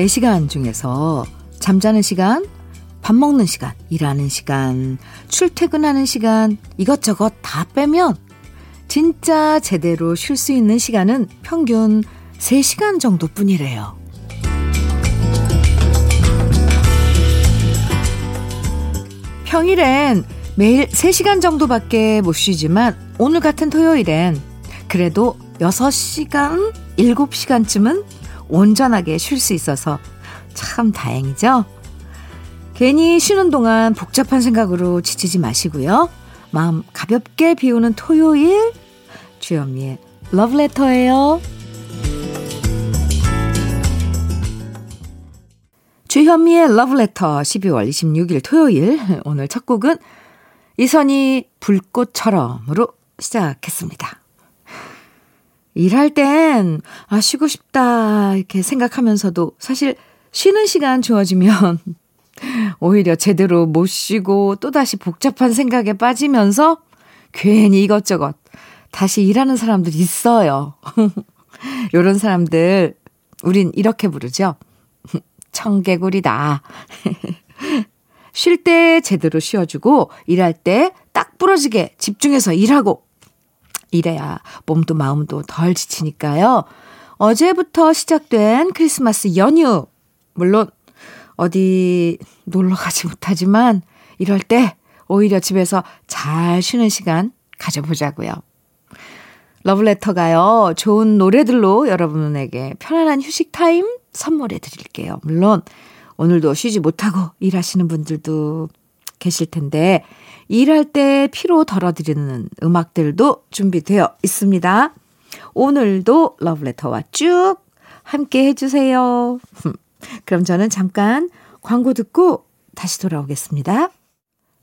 하루 24시간 중에서 잠자는 시간, 밥 먹는 시간, 일하는 시간, 출퇴근하는 시간, 이것저것 다 빼면 진짜 제대로 쉴 수 있는 시간은 평균 3시간 정도 뿐이래요. 평일엔 매일 3시간 정도밖에 못 쉬지만 오늘 같은 토요일엔 그래도 6시간, 7시간쯤은 온전하게 쉴 수 있어서 참 다행이죠. 괜히 쉬는 동안 복잡한 생각으로 지치지 마시고요. 마음 가볍게 비우는 토요일 주현미의 러브레터예요. 주현미의 러브레터 12월 26일 토요일 오늘 첫 곡은 이선희 불꽃처럼으로 시작했습니다. 일할 땐, 아, 쉬고 싶다, 이렇게 생각하면서도 사실 쉬는 시간 주어지면 오히려 제대로 못 쉬고 또다시 복잡한 생각에 빠지면서 괜히 이것저것 다시 일하는 사람들 있어요. 요런 사람들, 우린 이렇게 부르죠. 청개구리다. 쉴 때 제대로 쉬어주고, 일할 때 딱 부러지게 집중해서 일하고, 이래야 몸도 마음도 덜 지치니까요. 어제부터 시작된 크리스마스 연휴. 물론, 어디 놀러 가지 못하지만, 이럴 때 오히려 집에서 잘 쉬는 시간 가져보자고요. 러브레터가요, 좋은 노래들로 여러분에게 편안한 휴식 타임 선물해 드릴게요. 물론, 오늘도 쉬지 못하고 일하시는 분들도 계실 텐데, 일할 때 피로 덜어드리는 음악들도 준비되어 있습니다. 오늘도 러브레터와 쭉 함께 해주세요. 그럼 저는 잠깐 광고 듣고 다시 돌아오겠습니다.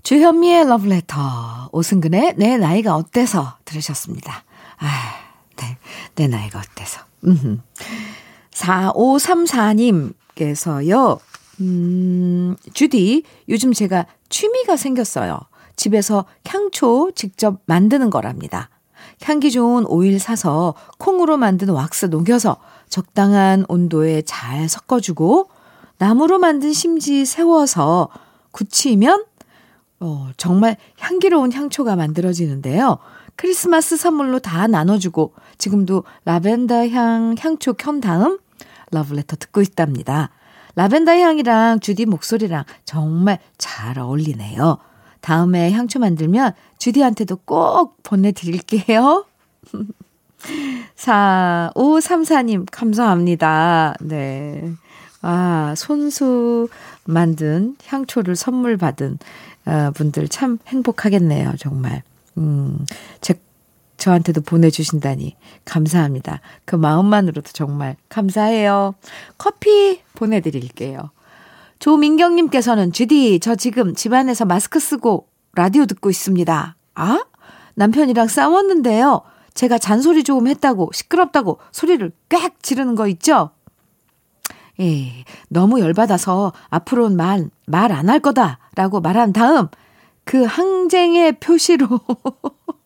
주현미의 러브레터, 오승근의 내 나이가 어때서 들으셨습니다. 아, 네. 내 나이가 어때서. 4534님께서요, 음, 주디, 요즘 제가 취미가 생겼어요. 집에서 향초 직접 만드는 거랍니다. 향기 좋은 오일 사서 콩으로 만든 왁스 녹여서 적당한 온도에 잘 섞어주고 나무로 만든 심지 세워서 굳히면 어, 정말 향기로운 향초가 만들어지는데요. 크리스마스 선물로 다 나눠주고 지금도 라벤더 향 향초 켠 다음 러브레터 듣고 있답니다. 라벤더 향이랑 주디 목소리랑 정말 잘 어울리네요. 다음에 향초 만들면 주디한테도 꼭 보내드릴게요. 4534님, 감사합니다. 네. 아, 손수 만든 향초를 선물 받은 어, 분들 참 행복하겠네요, 정말. 음, 제, 저한테도 보내주신다니 감사합니다. 그 마음만으로도 정말 감사해요. 커피 보내드릴게요. 조민경님께서는 주디, 저 지금 집안에서 마스크 쓰고 라디오 듣고 있습니다. 아? 남편이랑 싸웠는데요. 제가 잔소리 조금 했다고, 시끄럽다고 소리를 꽥 지르는 거 있죠? 예, 너무 열받아서 앞으로는 말, 말 안 할 거다. 라고 말한 다음, 그 항쟁의 표시로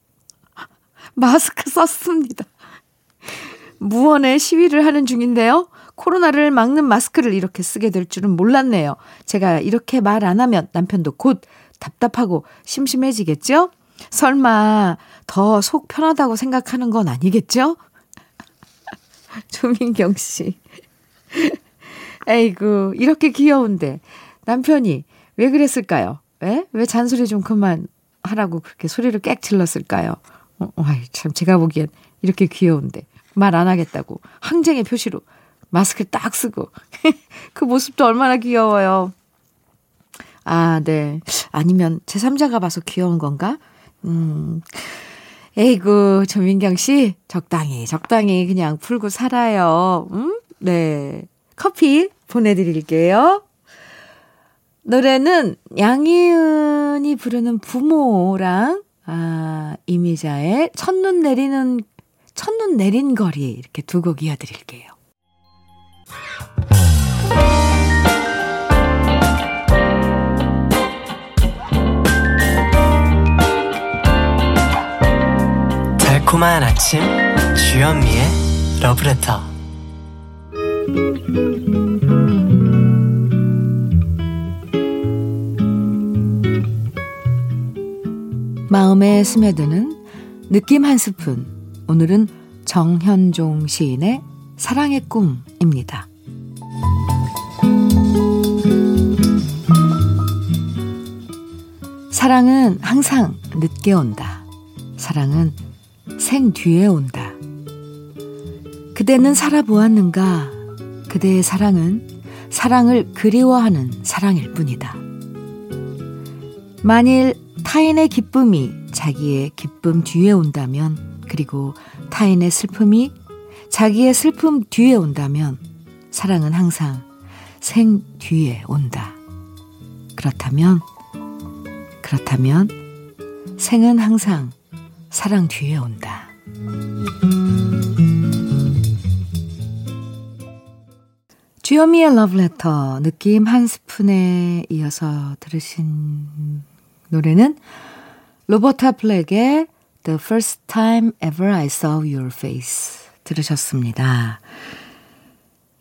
마스크 썼습니다. 무언의 시위를 하는 중인데요. 코로나를 막는 마스크를 이렇게 쓰게 될 줄은 몰랐네요. 제가 이렇게 말 안 하면 남편도 곧 답답하고 심심해지겠죠? 설마 더 속 편하다고 생각하는 건 아니겠죠? 조민경 씨. 에이구, 이렇게 귀여운데. 남편이 왜 그랬을까요? 왜? 왜 잔소리 좀 그만 하라고 그렇게 소리를 꽥 질렀을까요? 어, 아이, 참, 제가 보기엔 이렇게 귀여운데. 말 안 하겠다고. 항쟁의 표시로 마스크 딱 쓰고. 그 모습도 얼마나 귀여워요. 아, 네. 아니면 제3자가 봐서 귀여운 건가? 음. 에이구, 조민경 씨, 적당히, 적당히 그냥 풀고 살아요. 음? 네. 커피 보내드릴게요. 노래는 양희은이 부르는 부모랑, 아, 이미자의 첫눈 내리는, 첫눈 내린 거리, 이렇게 두 곡 이어드릴게요. 달콤한 아침 주현미의 러브레터 마음에 스며드는 느낌 한 스푼. 오늘은 정현종 시인의 사랑의 꿈입니다. 사랑은 항상 늦게 온다. 사랑은 생 뒤에 온다. 그대는 살아보았는가? 그대의 사랑은 사랑을 그리워하는 사랑일 뿐이다. 만일 타인의 기쁨이 자기의 기쁨 뒤에 온다면, 그리고 타인의 슬픔이 자기의 슬픔 뒤에 온다면, 사랑은 항상 생 뒤에 온다. 그렇다면, 그렇다면, 생은 항상 사랑 뒤에 온다. 주여미의 러브레터 느낌 한 스푼에 이어서 들으신 노래는 로버타 플렉의 The First Time Ever I Saw Your Face 들으셨습니다.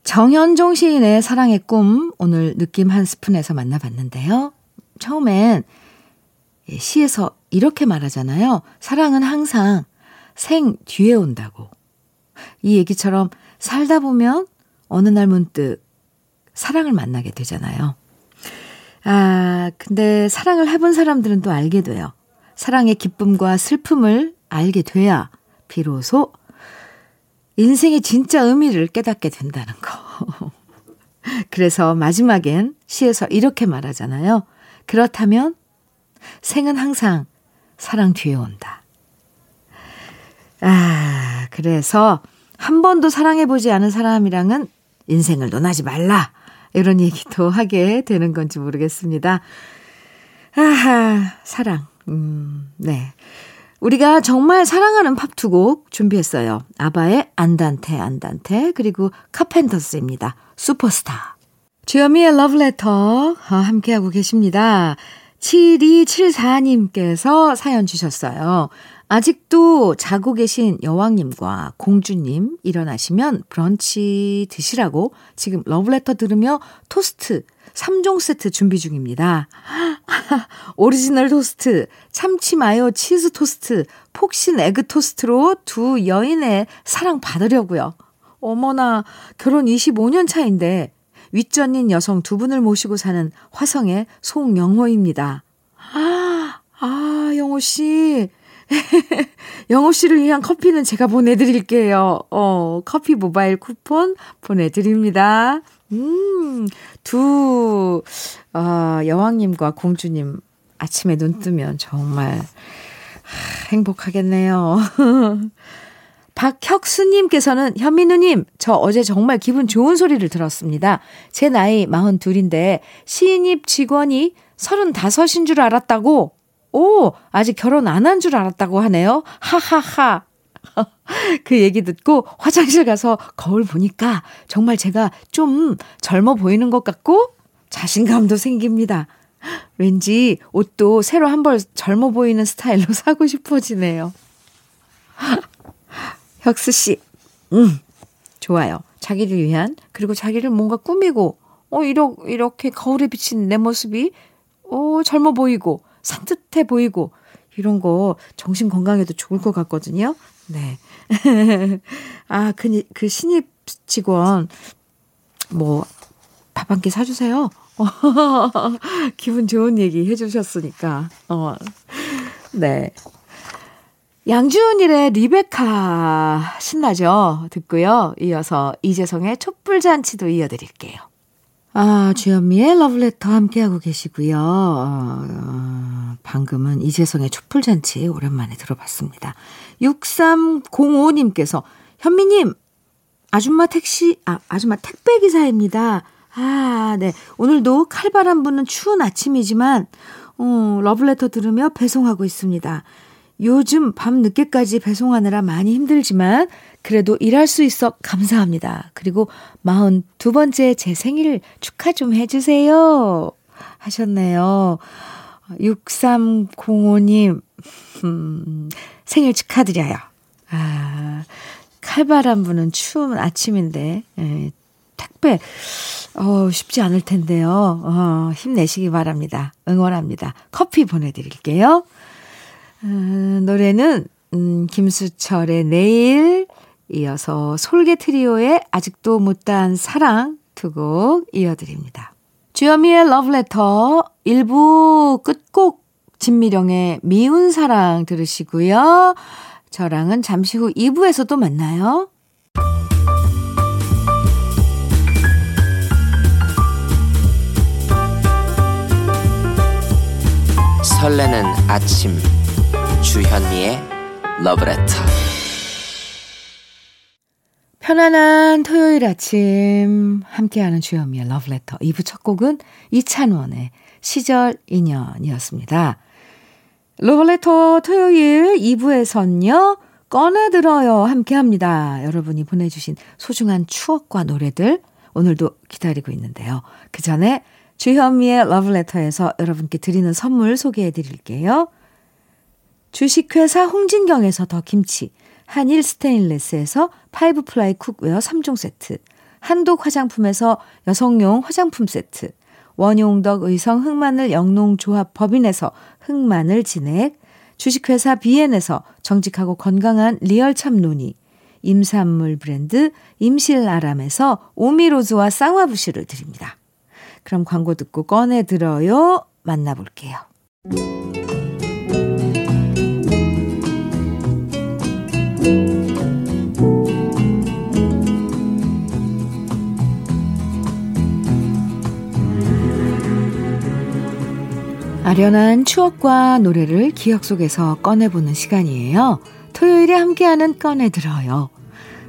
정현종 시인의 사랑의 꿈 오늘 느낌 한 스푼에서 만나봤는데요. 처음엔 시에서 이렇게 말하잖아요. 사랑은 항상 생 뒤에 온다고. 이 얘기처럼 살다 보면 어느 날 문득 사랑을 만나게 되잖아요. 아, 근데 사랑을 해본 사람들은 또 알게 돼요. 사랑의 기쁨과 슬픔을 알게 돼야 비로소 인생의 진짜 의미를 깨닫게 된다는 거. 그래서 마지막엔 시에서 이렇게 말하잖아요. 그렇다면 생은 항상 사랑 뒤에 온다. 아, 그래서 한 번도 사랑해보지 않은 사람이랑은 인생을 논하지 말라. 이런 얘기도 하게 되는 건지 모르겠습니다. 아하, 사랑. 음, 네. 우리가 정말 사랑하는 팝 두 곡 준비했어요. 아바의 안단테 안단테 그리고 카펜터스입니다. 슈퍼스타. 주여미의 러브레터 아, 함께하고 계십니다. 7274님께서 사연 주셨어요. 아직도 자고 계신 여왕님과 공주님 일어나시면 브런치 드시라고 지금 러브레터 들으며 토스트 3종 세트 준비 중입니다. 오리지널 토스트, 참치 마요 치즈 토스트, 폭신 egg 토스트로 두 여인의 사랑 받으려고요. 어머나, 결혼 25년 차인데 윗전인 여성 두 분을 모시고 사는 화성의 송영호입니다. 아, 아, 영호 씨. 영호 씨를 위한 커피는 제가 보내드릴게요. 어, 커피 모바일 쿠폰 보내드립니다. 음, 두, 어, 여왕님과 공주님 아침에 눈 뜨면 정말 행복하겠네요. 박혁수님께서는 현민우님, 저 어제 정말 기분 좋은 소리를 들었습니다. 제 나이 42인데 시인입 직원이 35인 줄 알았다고 오, 아직 결혼 안 한 줄 알았다고 하네요. 하하하. 그 얘기 듣고 화장실 가서 거울 보니까 정말 제가 좀 젊어 보이는 것 같고 자신감도 생깁니다. 왠지 옷도 새로 한 벌 젊어 보이는 스타일로 사고 싶어지네요. 혁수 씨, 음, 좋아요. 자기를 위한, 그리고 자기를 뭔가 꾸미고, 어, 이러, 이렇게 거울에 비친 내 모습이, 어, 젊어 보이고, 산뜻해 보이고 이런 거 정신 건강에도 좋을 것 같거든요. 네. 아, 그, 그 신입 직원 뭐 밥 한 끼 사주세요. 기분 좋은 얘기 해주셨으니까. 어. 네. 양준일의 리베카 신나죠? 듣고요. 이어서 이재성의 촛불잔치도 이어드릴게요. 아, 주현미의 러브레터 함께하고 계시고요. 어, 어, 방금은 이재성의 촛불잔치 오랜만에 들어봤습니다. 6305님께서 현미님, 아줌마 택시, 아, 아줌마 택배기사입니다. 아, 네. 오늘도 칼바람 부는 추운 아침이지만, 어, 러브레터 들으며 배송하고 있습니다. 요즘 밤 늦게까지 배송하느라 많이 힘들지만 그래도 일할 수 있어 감사합니다. 그리고 42번째 제 생일 축하 좀 해주세요. 하셨네요. 6305님, 음, 생일 축하드려요. 아, 칼바람 부는 추운 아침인데, 예, 택배, 어, 쉽지 않을 텐데요. 어, 힘내시기 바랍니다. 응원합니다. 커피 보내드릴게요. 어, 노래는, 음, 김수철의 내일, 이어서 솔개 트리오의 아직도 못다한 사랑 두 곡 이어드립니다. 주여미의 러브레터 1부 끝곡 진미령의 미운 사랑 들으시고요. 저랑은 잠시 후 2부에서 또 만나요. 설레는 아침 주현미의 러브레터 편안한 토요일 아침 함께하는 주현미의 러브레터 2부 첫 곡은 이찬원의 시절 인연이었습니다. 러브레터 토요일 2부에선요 꺼내들어요 함께합니다. 여러분이 보내주신 소중한 추억과 노래들 오늘도 기다리고 있는데요. 그 전에 주현미의 러브레터에서 여러분께 드리는 선물 소개해 드릴게요. 주식회사 홍진경에서 더 김치, 한일 스테인레스에서 five ply cookware 3종 세트, 한독 화장품에서 여성용 화장품 세트, 원용덕 의성 흑마늘 영농조합 법인에서 흑마늘 진액, 주식회사 비엔에서 정직하고 건강한 리얼 참노니, 임산물 브랜드 임실아람에서 오미로즈와 쌍화부시를 드립니다. 그럼 광고 듣고 꺼내 들어요. 만나볼게요. 아련한 추억과 노래를 기억 속에서 꺼내보는 시간이에요. 토요일에 함께하는 꺼내 들어요.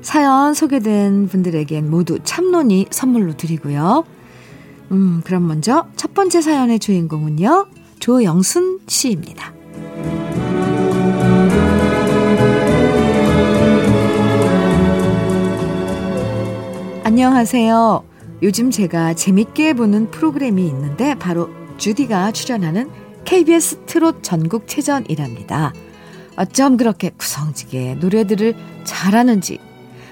사연 소개된 분들에겐 모두 참론이 선물로 드리고요. 음, 그럼 먼저 첫 번째 사연의 주인공은요. 조영순 씨입니다. 안녕하세요. 요즘 제가 재밌게 보는 프로그램이 있는데 바로 주디가 출연하는 KBS 트롯 전국체전이랍니다. 어쩜 그렇게 구성지게 노래들을 잘하는지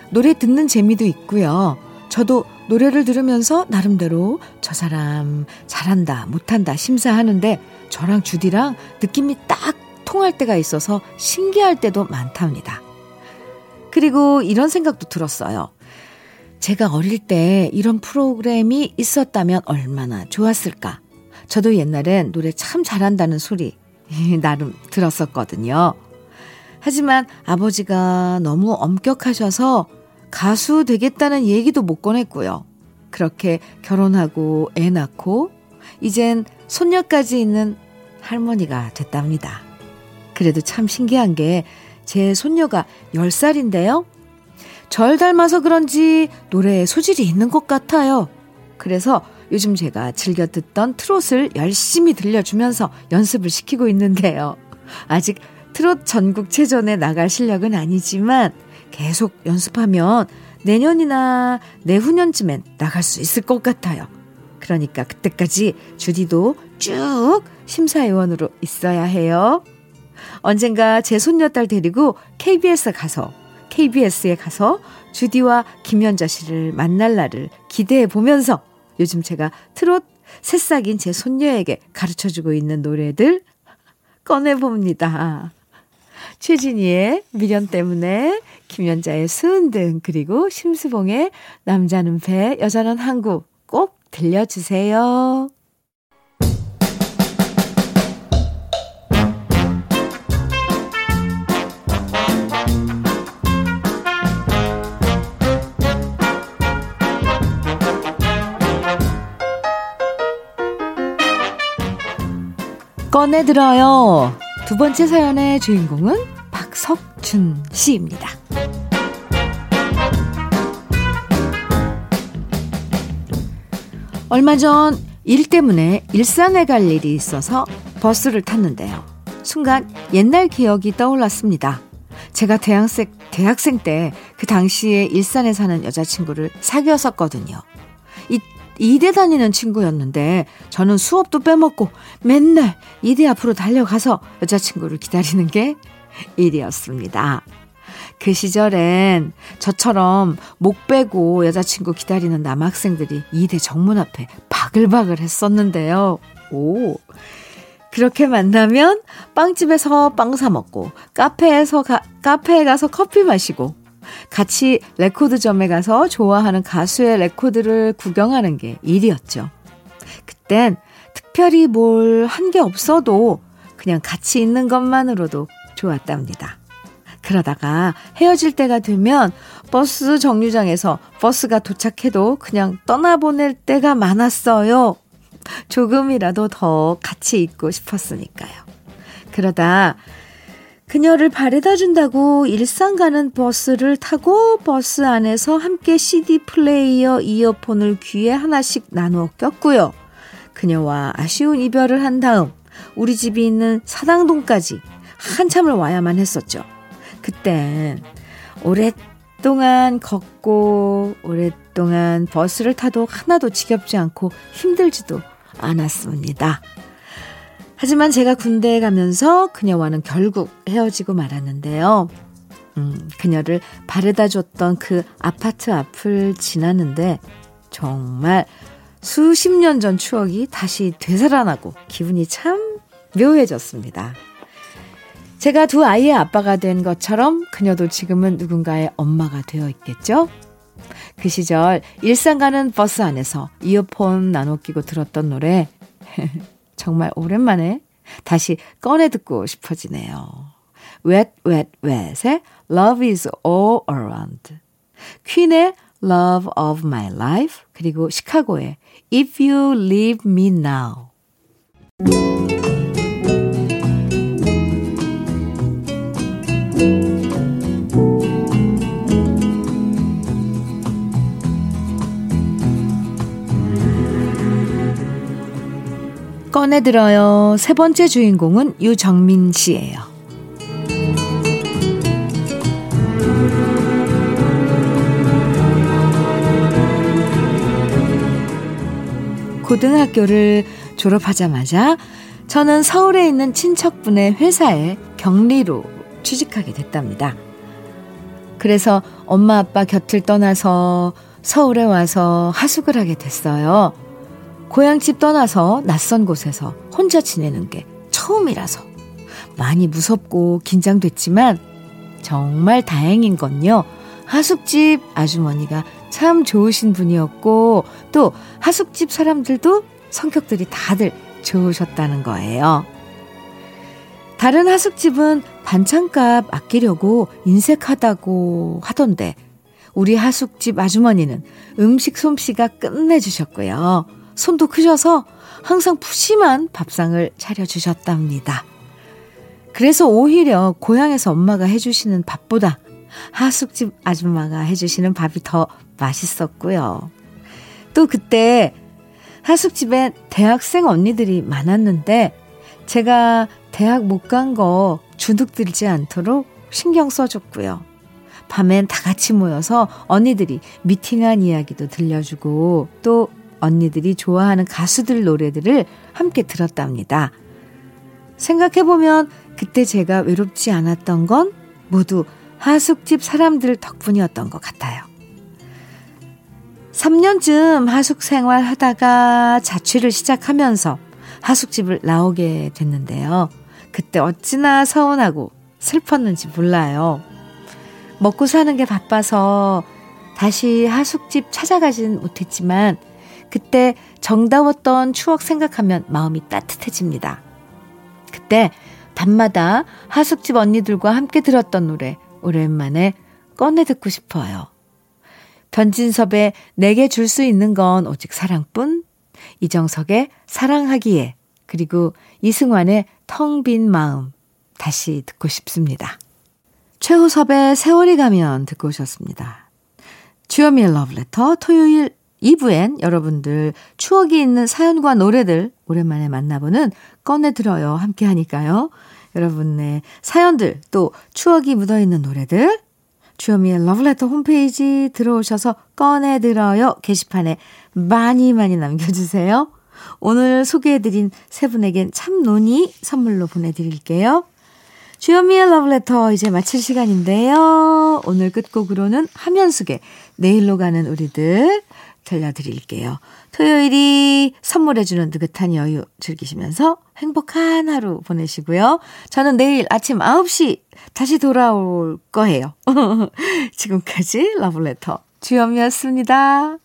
노래 듣는 재미도 있고요. 저도 노래를 들으면서 나름대로 저 사람 잘한다, 못한다 심사하는데 저랑 주디랑 느낌이 딱 통할 때가 있어서 신기할 때도 많답니다. 그리고 이런 생각도 들었어요. 제가 어릴 때 이런 프로그램이 있었다면 얼마나 좋았을까. 저도 옛날엔 노래 참 잘한다는 소리 나름 들었었거든요. 하지만 아버지가 너무 엄격하셔서 가수 되겠다는 얘기도 못 꺼냈고요. 그렇게 결혼하고 애 낳고 이젠 손녀까지 있는 할머니가 됐답니다. 그래도 참 신기한 게 제 손녀가 10살인데요. 절 닮아서 그런지 노래에 소질이 있는 것 같아요. 그래서 요즘 제가 즐겨 듣던 트롯을 열심히 들려주면서 연습을 시키고 있는데요. 아직 트롯 전국체전에 나갈 실력은 아니지만 계속 연습하면 내년이나 내후년쯤엔 나갈 수 있을 것 같아요. 그러니까 그때까지 주디도 쭉 심사위원으로 있어야 해요. 언젠가 제 손녀딸 데리고 KBS 가서 KBS에 가서 주디와 김연자 씨를 만날 날을 기대해 보면서 요즘 제가 트롯 새싹인 제 손녀에게 가르쳐 주고 있는 노래들 꺼내봅니다. 최진희의 미련 때문에 김연자의 수은등 그리고 심수봉의 남자는 배 여자는 항구 꼭 들려주세요. 꺼내들어요. 두 번째 사연의 주인공은 박석준 씨입니다. 얼마 전 일 때문에 일산에 갈 일이 있어서 버스를 탔는데요. 순간 옛날 기억이 떠올랐습니다. 제가 대학생, 대학생 때 그 당시에 일산에 사는 여자친구를 사귀었었거든요. 이 이대 다니는 친구였는데 저는 수업도 빼먹고 맨날 이대 앞으로 달려가서 여자친구를 기다리는 게 일이었습니다. 그 시절엔 저처럼 목 빼고 여자친구 기다리는 남학생들이 이대 정문 앞에 바글바글 했었는데요. 오. 그렇게 만나면 빵집에서 빵 사 먹고 카페에서 가, 카페에 가서 커피 마시고 같이 레코드점에 가서 좋아하는 가수의 레코드를 구경하는 게 일이었죠. 그땐 특별히 뭘 한 게 없어도 그냥 같이 있는 것만으로도 좋았답니다. 그러다가 헤어질 때가 되면 버스 정류장에서 버스가 도착해도 그냥 떠나보낼 때가 많았어요. 조금이라도 더 같이 있고 싶었으니까요. 그러다 그녀를 바래다 준다고 일산 가는 버스를 타고 버스 안에서 함께 CD 플레이어 이어폰을 귀에 하나씩 나누어 꼈고요. 그녀와 아쉬운 이별을 한 다음 우리 집이 있는 사당동까지 한참을 와야만 했었죠. 그땐 오랫동안 걷고 오랫동안 버스를 타도 하나도 지겹지 않고 힘들지도 않았습니다. 하지만 제가 군대에 가면서 그녀와는 결국 헤어지고 말았는데요. 음, 그녀를 바래다 줬던 그 아파트 앞을 지났는데 정말 수십 년 전 추억이 다시 되살아나고 기분이 참 묘해졌습니다. 제가 두 아이의 아빠가 된 것처럼 그녀도 지금은 누군가의 엄마가 되어 있겠죠? 그 시절 일산 가는 버스 안에서 이어폰 나눠 끼고 들었던 노래 정말 오랜만에 다시 꺼내 듣고 싶어지네요. Wet Wet Wet의 Love is All Around 퀸의 Love of My Life 그리고 시카고의 If You Leave Me Now 꺼내들어요. 세 번째 주인공은 유정민 씨예요. 고등학교를 졸업하자마자 저는 서울에 있는 친척분의 회사에 격리로 취직하게 됐답니다. 그래서 엄마 아빠 곁을 떠나서 서울에 와서 하숙을 하게 됐어요. 고향집 떠나서 낯선 곳에서 혼자 지내는 게 처음이라서 많이 무섭고 긴장됐지만 정말 다행인 건요. 하숙집 아주머니가 참 좋으신 분이었고 또 하숙집 사람들도 성격들이 다들 좋으셨다는 거예요. 다른 하숙집은 반찬값 아끼려고 인색하다고 하던데 우리 하숙집 아주머니는 음식 솜씨가 끝내주셨고요. 손도 크셔서 항상 푸짐한 밥상을 차려주셨답니다. 그래서 오히려 고향에서 엄마가 해주시는 밥보다 하숙집 아줌마가 해주시는 밥이 더 맛있었고요. 또 그때 하숙집에 대학생 언니들이 많았는데 제가 대학 못 간 거 주눅 들지 않도록 신경 써줬고요. 밤엔 다 같이 모여서 언니들이 미팅한 이야기도 들려주고 또 언니들이 좋아하는 가수들 노래들을 함께 들었답니다. 생각해보면 그때 제가 외롭지 않았던 건 모두 하숙집 사람들 덕분이었던 것 같아요. 3년쯤 하숙 생활 하다가 자취를 시작하면서 하숙집을 나오게 됐는데요. 그때 어찌나 서운하고 슬펐는지 몰라요. 먹고 사는 게 바빠서 다시 하숙집 찾아가진 못했지만 그때 정다웠던 추억 생각하면 마음이 따뜻해집니다. 그때 밤마다 하숙집 언니들과 함께 들었던 노래 오랜만에 꺼내 듣고 싶어요. 변진섭의 내게 줄 수 있는 건 오직 사랑뿐, 이정석의 사랑하기에, 그리고 이승환의 텅 빈 마음 다시 듣고 싶습니다. 최우섭의 세월이 가면 듣고 오셨습니다. 주여미의 러브레터 토요일 2부엔 여러분들 추억이 있는 사연과 노래들 오랜만에 만나보는 꺼내 들어요 함께 하니까요. 여러분의 사연들 또 추억이 묻어있는 노래들 주여미의 러브레터 홈페이지 들어오셔서 꺼내 들어요 게시판에 많이 많이 남겨주세요. 오늘 소개해드린 세 분에겐 참논이 선물로 보내드릴게요. 주현미의 러브레터 이제 마칠 시간인데요. 오늘 끝곡으로는 하면숙의 내일로 가는 우리들 들려드릴게요. 토요일이 선물해주는 느긋한 여유 즐기시면서 행복한 하루 보내시고요. 저는 내일 아침 9시 다시 돌아올 거예요. 지금까지 러브레터 주현미였습니다.